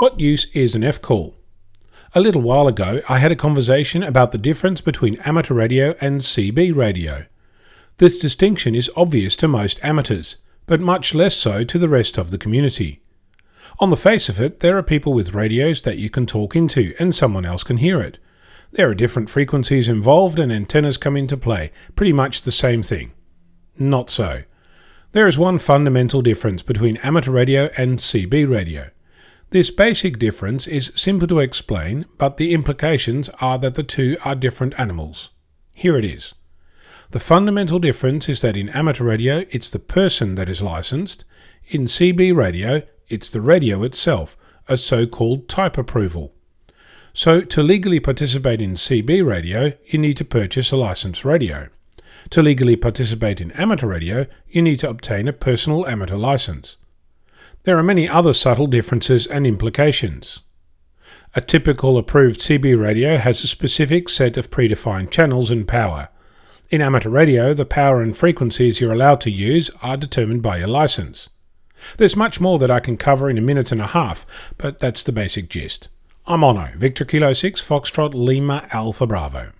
What use is an F call? A little while ago, I had a conversation about the difference between amateur radio and CB radio. This distinction is obvious to most amateurs, but much less so to the rest of the community. On the face of it, there are people with radios that you can talk into and someone else can hear it. There are different frequencies involved and antennas come into play, pretty much the same thing. Not so. There is one fundamental difference between amateur radio and CB radio. This basic difference is simple to explain, but the implications are that the two are different animals. Here it is. The fundamental difference is that in amateur radio, it's the person that is licensed. In CB radio, it's the radio itself, a so called type approval. So, to legally participate in CB radio, you need to purchase a licensed radio. To legally participate in amateur radio, you need to obtain a personal amateur license. There are many other subtle differences and implications. A typical approved CB radio has a specific set of predefined channels and power. In amateur radio, the power and frequencies you're allowed to use are determined by your license. There's much more that I can cover in a minute and a half, but that's the basic gist. I'm Onno, Victor Kilo 6, Foxtrot Lima Alpha Bravo.